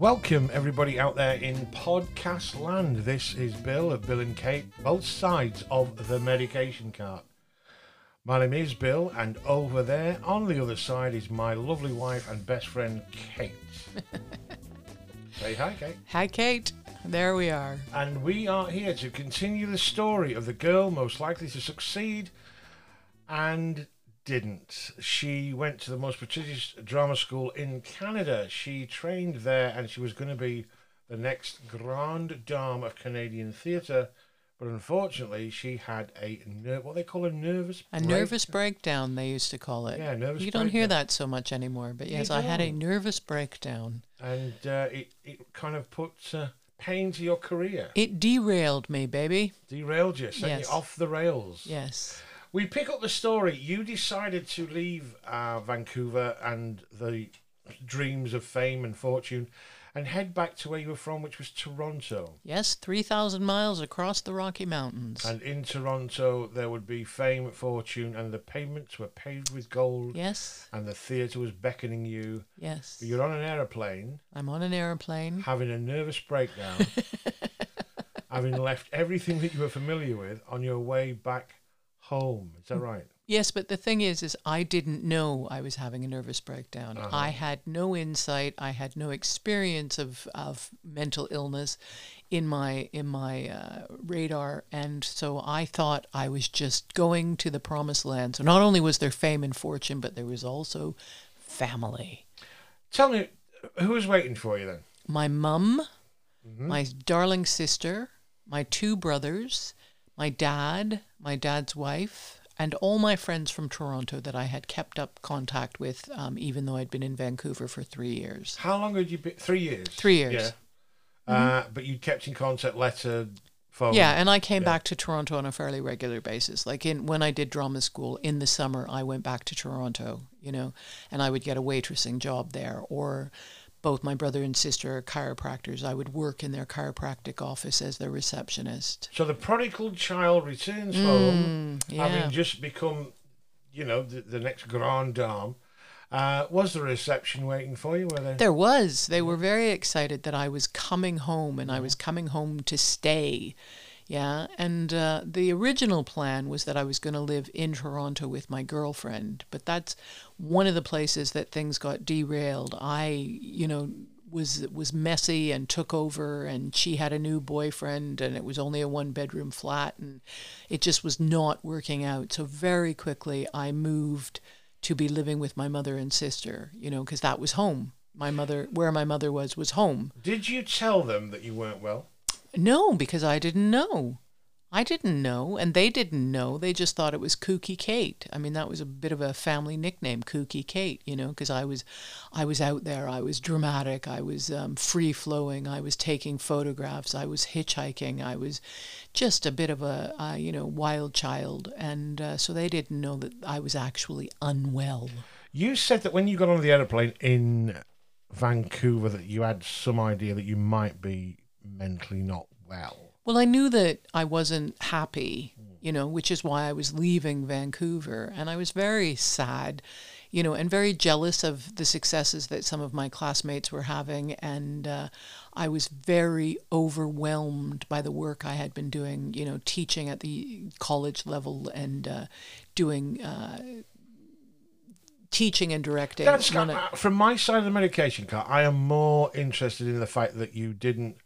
Welcome, everybody out there in podcast land. This is Bill of Bill and Kate, both sides of the medication cart. My name is Bill, and over there on the other side is my lovely wife and best friend, Kate. Say hi, Kate. Hi, Kate. There we are. And we are here to continue the story of the girl most likely to succeed and didn't. She went to the most prestigious drama school in Canada. She trained there and she was going to be the next grande dame of Canadian theatre. But unfortunately, she had a ner- what they call a nervous A nervous breakdown, they used to call it. Yeah, nervous You don't hear that so much anymore, but yes, I had a nervous breakdown. and uh, it it kind of put uh, pain to your career, It derailed me, baby. derailed you, sent Yes. you off the rails. Yes. We pick up the story. You decided to leave uh, Vancouver and the dreams of fame and fortune and head back to where you were from, which was Toronto. Yes, 3,000 miles across the Rocky Mountains. And in Toronto, there would be fame, fortune, and the pavements were paved with gold, yes, and the theatre was beckoning you. yes. You're on an aeroplane, I'm on an airplane. having a nervous breakdown, having left everything that you were familiar with on your way back home. Is that right? Yes, but the thing is, is I didn't know I was having a nervous breakdown. Uh-huh. I had no insight. I had no experience of, of mental illness in my in my uh, radar, and so I thought I was just going to the promised land. So not only was there fame and fortune, but there was also family. Tell me, who was waiting for you then? My mum, Mm-hmm. my darling sister, my two brothers, my dad, my dad's wife, and all my friends from Toronto that I had kept up contact with, um, even though I'd been in Vancouver for three years. How long had you been? Three years. Three years. Yeah. Uh, but you kept in contact, letter, phone. Yeah, and I came Yeah. back to Toronto on a fairly regular basis. Like in when I did drama school in the summer, I went back to Toronto, you know, and I would get a waitressing job there. Or both my brother and sister are chiropractors. I would work in their chiropractic office as their receptionist. So the prodigal child returns home, Mm, yeah. having just become, you know, the, the next grand dame. Uh, was there a reception waiting for you? Were there? There was. They were very excited that I was coming home and I was coming home to stay. Yeah. And uh, the original plan was that I was going to live in Toronto with my girlfriend. But that's one of the places that things got derailed. I, you know, was was messy and took over and she had a new boyfriend and it was only a one bedroom flat and it just was not working out so very quickly I moved to be living with my mother and sister you know because that was home my mother where my mother was was home Did you tell them that you weren't well? No because I didn't know. I didn't know and they didn't know. They just thought it was Kooky Kate. I mean that was a bit of a family nickname Kooky Kate you know because I was I was out there. I was dramatic. I was um, free flowing I was taking photographs. I was hitchhiking. I was just a bit of a uh, you know wild child. And uh, so they didn't know that I was actually unwell. You said that when you got on the aeroplane in Vancouver, that you had some idea that you might be mentally not well. Well, I knew that I wasn't happy, you know, which is why I was leaving Vancouver. And I was very sad, you know, and very jealous of the successes that some of my classmates were having. And uh, I was very overwhelmed by the work I had been doing, you know, teaching at the college level and uh, doing. Uh, teaching and directing That's One from my side of the medication cart. I am more interested in the fact that you didn't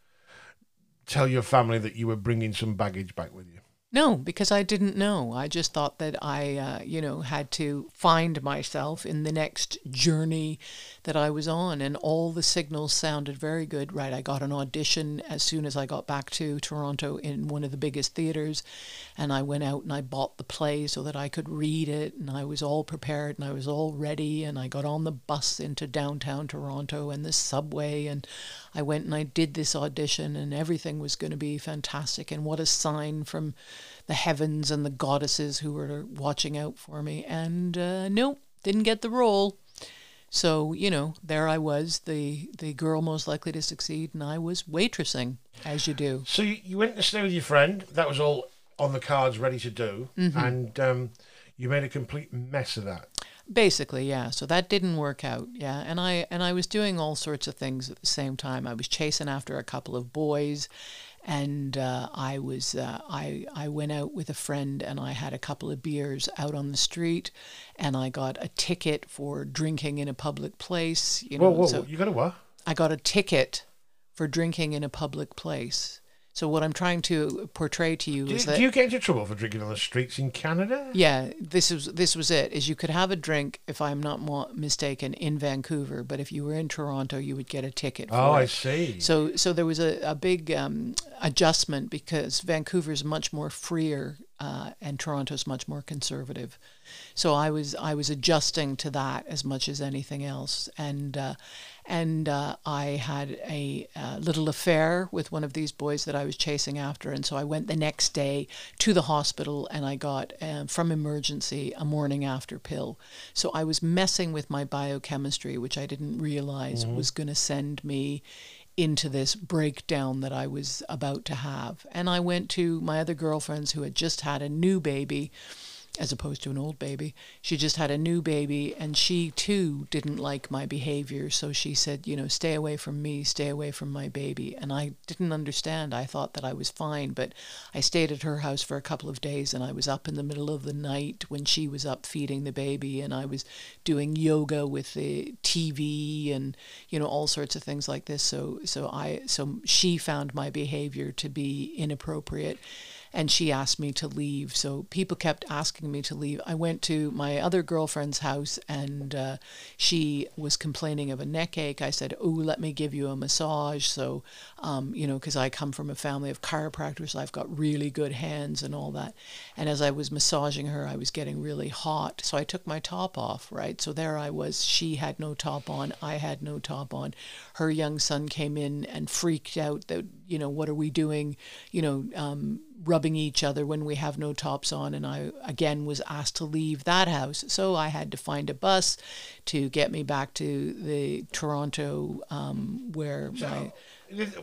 tell your family that you were bringing some baggage back with you. No, because I didn't know. I just thought that I, uh, you know, had to find myself in the next journey that I was on, and all the signals sounded very good. Right, I got an audition as soon as I got back to Toronto in one of the biggest theaters, and I went out and I bought the play so that I could read it, and I was all prepared and I was all ready, and I got on the bus into downtown Toronto and the subway, and I went and I did this audition, and everything was going to be fantastic. And what a sign from the heavens and the goddesses who were watching out for me. And uh, nope, didn't get the role. So you know, there I was, the the girl most likely to succeed, and I was waitressing, as you do. So you, you went to stay with your friend. That was all on the cards, ready to do, Mm-hmm. and um, you made a complete mess of that. Basically, yeah. So that didn't work out. Yeah, and I and I was doing all sorts of things at the same time. I was chasing after a couple of boys, and uh, I was uh, I I went out with a friend and I had a couple of beers out on the street, and I got a ticket for drinking in a public place. You know, Whoa, whoa, so you got a what? I got a ticket for drinking in a public place. So what I'm trying to portray to you Do, is do you get into trouble for drinking on the streets in Canada? yeah, this is this was it. Is you could have a drink if I'm not mistaken in Vancouver, but if you were in Toronto, you would get a ticket. For Oh, I it. see. So so there was a, a big um, adjustment because Vancouver is much more freer uh, and Toronto's much more conservative. So I was I was adjusting to that as much as anything else, and uh, and uh, I had a uh, little affair with one of these boys that I was chasing after, and so I went the next day to the hospital, and I got um, from emergency a morning after pill. So I was messing with my biochemistry, which I didn't realize was going to send me into this breakdown that I was about to have. And I went to my other girlfriends who had just had a new baby, as opposed to an old baby. She just had a new baby, and she too didn't like my behavior. So she said, you know, stay away from me, stay away from my baby. And I didn't understand. I thought that I was fine, but I stayed at her house for a couple of days, and I was up in the middle of the night when she was up feeding the baby, and I was doing yoga with the TV and you know all sorts of things like this. So so I so she found my behavior to be inappropriate and she asked me to leave. So people kept asking me to leave. I went to my other girlfriend's house and uh, she was complaining of a neck ache. I said, Oh, let me give you a massage. So, um, you know, because I come from a family of chiropractors, I've got really good hands and all that. And as I was massaging her, I was getting really hot. So I took my top off, right? So there I was. She had no top on. I had no top on. Her young son came in and freaked out that, you know, what are we doing? You know, um, rubbing each other when we have no tops on and I again was asked to leave that house so I had to find a bus to get me back to the Toronto um, where my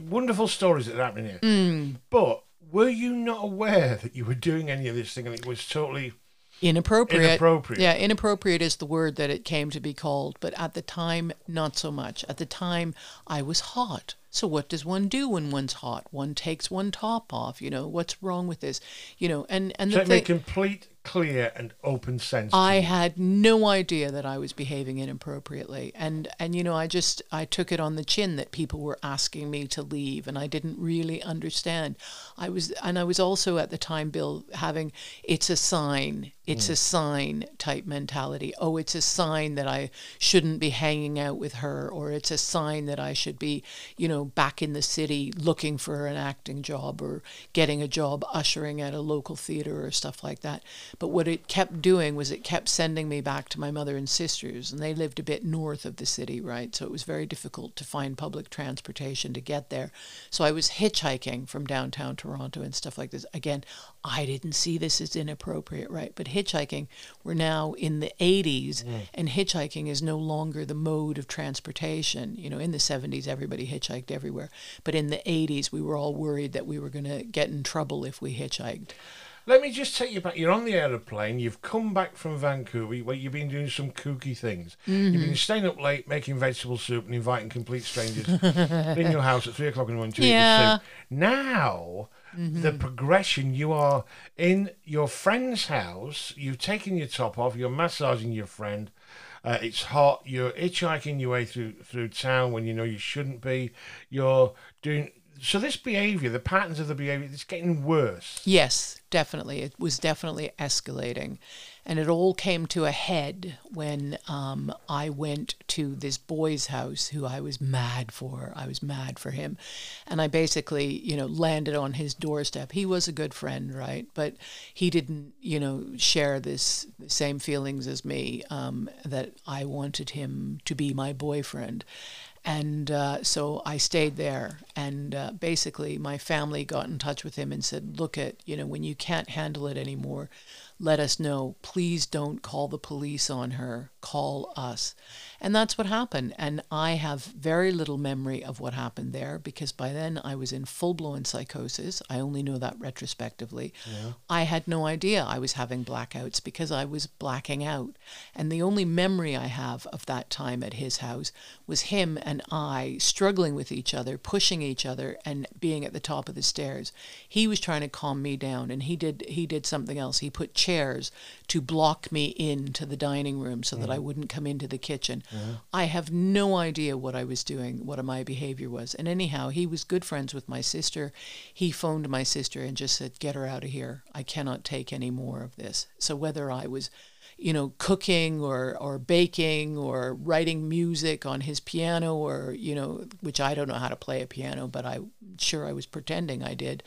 Wonderful stories that are happening here. Mm. But were you not aware that you were doing any of this thing and it was totally inappropriate inappropriate? yeah inappropriate is the word that it came to be called but at the time not so much at the time I was hot so what does one do when one's hot? One takes one top off you know what's wrong with this? You know and and So the thing complete, clear, and open sense. I had no idea that I was behaving inappropriately, and and you know I just I took it on the chin that people were asking me to leave, and I didn't really understand. I was and I was also at the time, Bill, having it's a sign, it's mm. a sign type mentality. Oh, it's a sign that I shouldn't be hanging out with her, or it's a sign that I should be, you know, back in the city looking for an acting job or getting a job ushering at a local theater or stuff like that. But what it kept doing was it kept sending me back to my mother and sisters, and they lived a bit north of the city, right? So it was very difficult to find public transportation to get there. So I was hitchhiking from downtown Toronto and stuff like this. Again, I didn't see this as inappropriate, right? But hitchhiking, we're now in the 80s, mm. and hitchhiking is no longer the mode of transportation. You know, in the 70s, everybody hitchhiked everywhere. But in the 80s, we were all worried that we were going to get in trouble if we hitchhiked. Let me just take you back. You're on the aeroplane. You've come back from Vancouver where you've been doing some kooky things. You've Mm-hmm. been staying up late, making vegetable soup, and inviting complete strangers in your house at three o'clock in the morning to Yeah. Mm-hmm. the soup. Now, the progression you are in your friend's house. You've taken your top off. You're massaging your friend. Uh, it's hot. You're hitchhiking your way through through town when you know you shouldn't be. You're doing so. This behaviour, the patterns of the behaviour, it's getting worse. Yes, definitely. It was definitely escalating. And it all came to a head when um, I went to this boy's house who I was mad for. I was mad for him. And I basically, you know, landed on his doorstep. He was a good friend, right? But he didn't, you know, share this same feelings as me um, that I wanted him to be my boyfriend. And uh, so I stayed there, and uh, basically my family got in touch with him and said, "Look at you know when you can't handle it anymore, let us know. Please don't call the police on her. Call us. And that's what happened. And I have very little memory of what happened there because by then I was in full blown psychosis. I only know that retrospectively. Yeah. I had no idea I was having blackouts because I was blacking out. And the only memory I have of that time at his house was him and I struggling with each other, pushing each other, and being at the top of the stairs. He was trying to calm me down, and he did he did something else. He put chairs to block me into the dining room so that mm-hmm. I wouldn't come into the kitchen. Mm-hmm. I have no idea what I was doing, what my behavior was. And anyhow, he was good friends with my sister. He phoned my sister and just said, "Get her out of here. I cannot take any more of this." So whether I was you know, cooking or, or baking or writing music on his piano or, you know, which I don't know how to play a piano, but I'm sure I was pretending I did.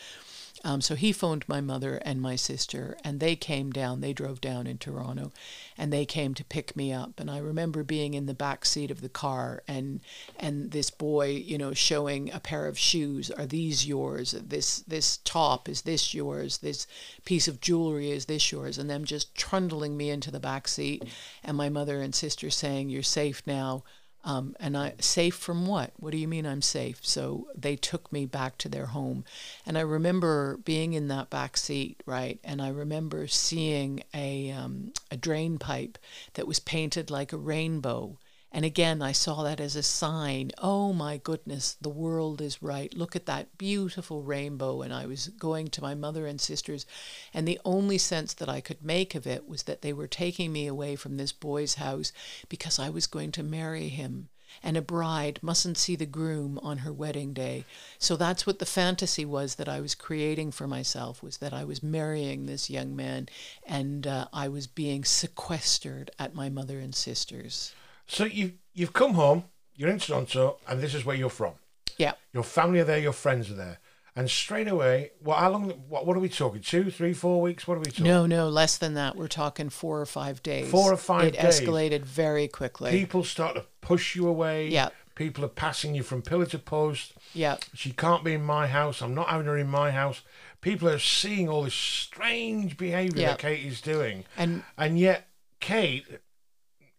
Um, so he phoned my mother and my sister, and they came down. They drove down in Toronto, and they came to pick me up. And I remember being in the back seat of the car, and and this boy, you know, showing a pair of shoes. Are these yours? This this top is this yours? This piece of jewelry is this yours? And them just trundling me into the back seat, and my mother and sister saying, "You're safe now." Um, and I safe from what? What do you mean I'm safe? So they took me back to their home, and I remember being in that back seat, right? And I remember seeing a um, a drain pipe that was painted like a rainbow. And again, I saw that as a sign. Oh my goodness, the world is right. Look at that beautiful rainbow. And I was going to my mother and sisters, and the only sense that I could make of it was that they were taking me away from this boy's house because I was going to marry him. And a bride mustn't see the groom on her wedding day. So that's what the fantasy was that I was creating for myself was that I was marrying this young man and uh, I was being sequestered at my mother and sister's. So you you've come home. You're in Toronto, and this is where you're from. Yeah. Your family are there. Your friends are there. And straight away, what? How long? What? What are we talking? Two, three, four weeks? What are we talking? No, no, less than that. We're talking four or five days. Four or five it days. escalated very quickly. People start to push you away. Yeah. People are passing you from pillar to post. yeah. She can't be in my house. I'm not having her in my house. People are seeing all this strange behaviour Yeah. that Kate is doing, And and yet Kate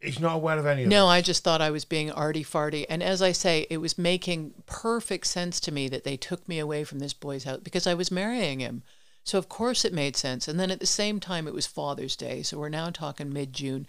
is not aware of any of no, it. I just thought I was being arty farty. And as I say, it was making perfect sense to me that they took me away from this boy's house because I was marrying him. So of course it made sense. And then at the same time, it was Father's Day. So we're now talking mid June,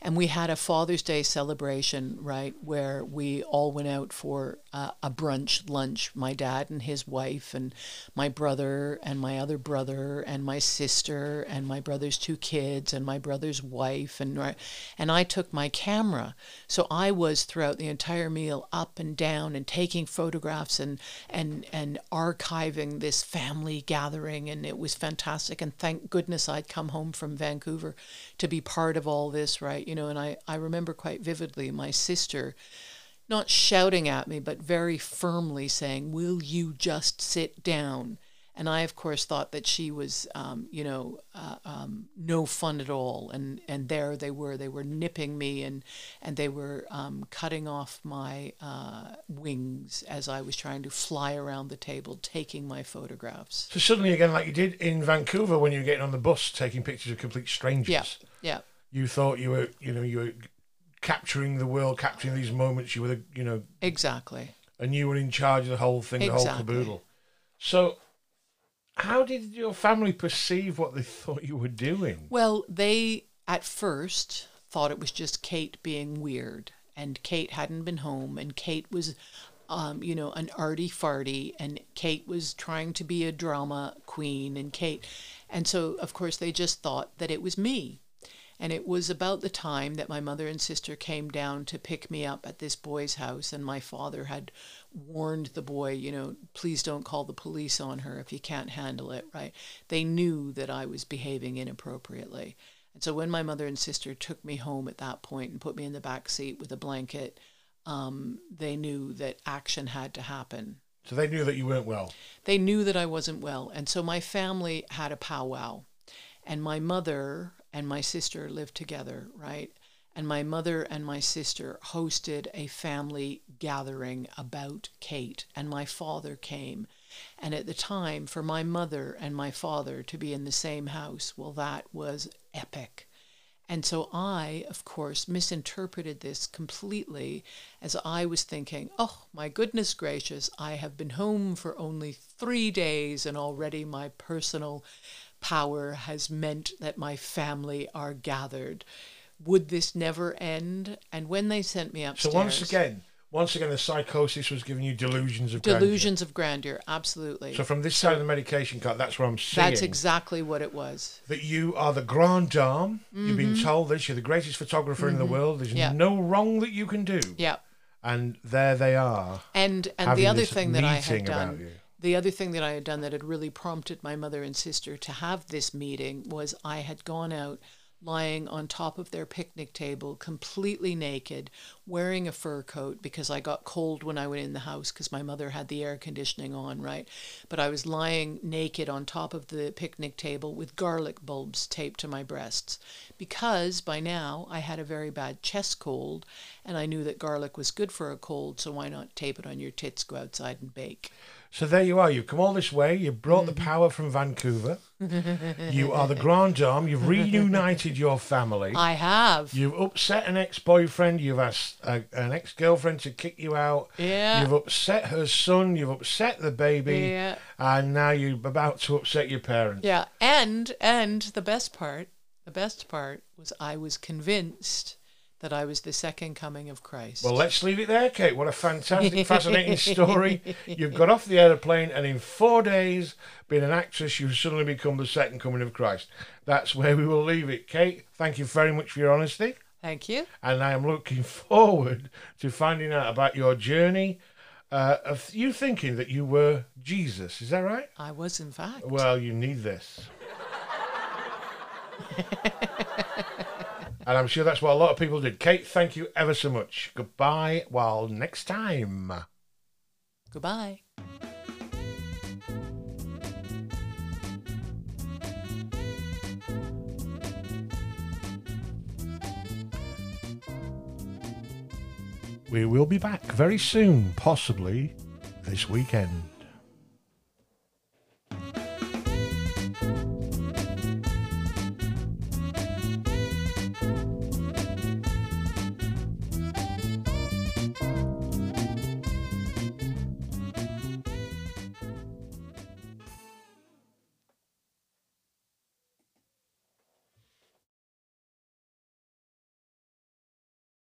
and we had a Father's Day celebration, right, where we all went out for uh, a brunch lunch. My dad and his wife, and my brother, and my other brother, and my sister, and my brother's two kids, and my brother's wife, and and I took my camera. So I was throughout the entire meal up and down and taking photographs and and and archiving this family gathering, and it was fantastic. And thank goodness I'd come home from Vancouver to be part of all this, right? You know, and I I remember quite vividly my sister not shouting at me, but very firmly saying, Will you just sit down? And I, of course, thought that she was, um, you know, uh, um, no fun at all. And, and there they were. They were nipping me and, and they were um, cutting off my uh, wings as I was trying to fly around the table, taking my photographs. So suddenly again, like you did in Vancouver when you were getting on the bus, taking pictures of complete strangers. Yeah, yeah, You thought you were, you know, you were capturing the world, capturing these moments. You were, the, you know, exactly. and you were in charge of the whole thing, the whole caboodle. So, how did your family perceive what they thought you were doing? Well, they at first thought it was just Kate being weird, and Kate hadn't been home, and Kate was, um, you know, an arty farty, and Kate was trying to be a drama queen, and Kate, and so of course they just thought that it was me. And it was about the time that my mother and sister came down to pick me up at this boy's house, and my father had warned the boy, you know, please don't call the police on her if you can't handle it, right? They knew that I was behaving inappropriately. And so when my mother and sister took me home at that point and put me in the back seat with a blanket, um, they knew that action had to happen. So they knew that you weren't well. They knew that I wasn't well. And so my family had a powwow. And my mother and my sister lived together, right? And my mother and my sister hosted a family gathering about Kate. And my father came. And at the time, for my mother and my father to be in the same house, well, that was epic. And so I, of course, misinterpreted this completely as I was thinking, oh, my goodness gracious, I have been home for only three days and already my personal power has meant that my family are gathered. Would this never end? And when they sent me upstairs. So once again, once again, the psychosis was giving you delusions of delusions grandeur. of grandeur, absolutely. So from this side of the medication cart, that's what I'm seeing. That's exactly what it was. that you are the grand dame. You've been told this. You're the greatest photographer in the world. There's Mm-hmm. Yeah. no wrong that you can do. Yeah. And there they are. And and the other thing that I had done you. The other thing that I had done that had really prompted my mother and sister to have this meeting was I had gone out lying on top of their picnic table completely naked wearing a fur coat because I got cold when I went in the house because my mother had the air conditioning on right? But I was lying naked on top of the picnic table with garlic bulbs taped to my breasts because by now I had a very bad chest cold and I knew that garlic was good for a cold so why not tape it on your tits go outside and bake So there you are. You've come all this way. You brought Mm-hmm. the power from Vancouver. you are the grand dame. You've reunited your family. I have. You've upset an ex-boyfriend. You've asked a, an ex-girlfriend to kick you out. Yeah. You've upset her son. You've upset the baby. Yeah. And now you're about to upset your parents. Yeah, and and the best part, the best part was I was convinced that I was the second coming of Christ. Well, let's leave it there, Kate. What a fantastic, fascinating story. You've got off the aeroplane, and in four days, being an actress, you've suddenly become the second coming of Christ. That's where we will leave it. Kate, thank you very much for your honesty. Thank you. And I am looking forward to finding out about your journey uh, of you thinking that you were Jesus. Is that right? I was in fact. Well, you need this. and I'm sure that's what a lot of people did. Kate, thank you ever so much. Goodbye. While next time. Goodbye. We will be back very soon, possibly this weekend.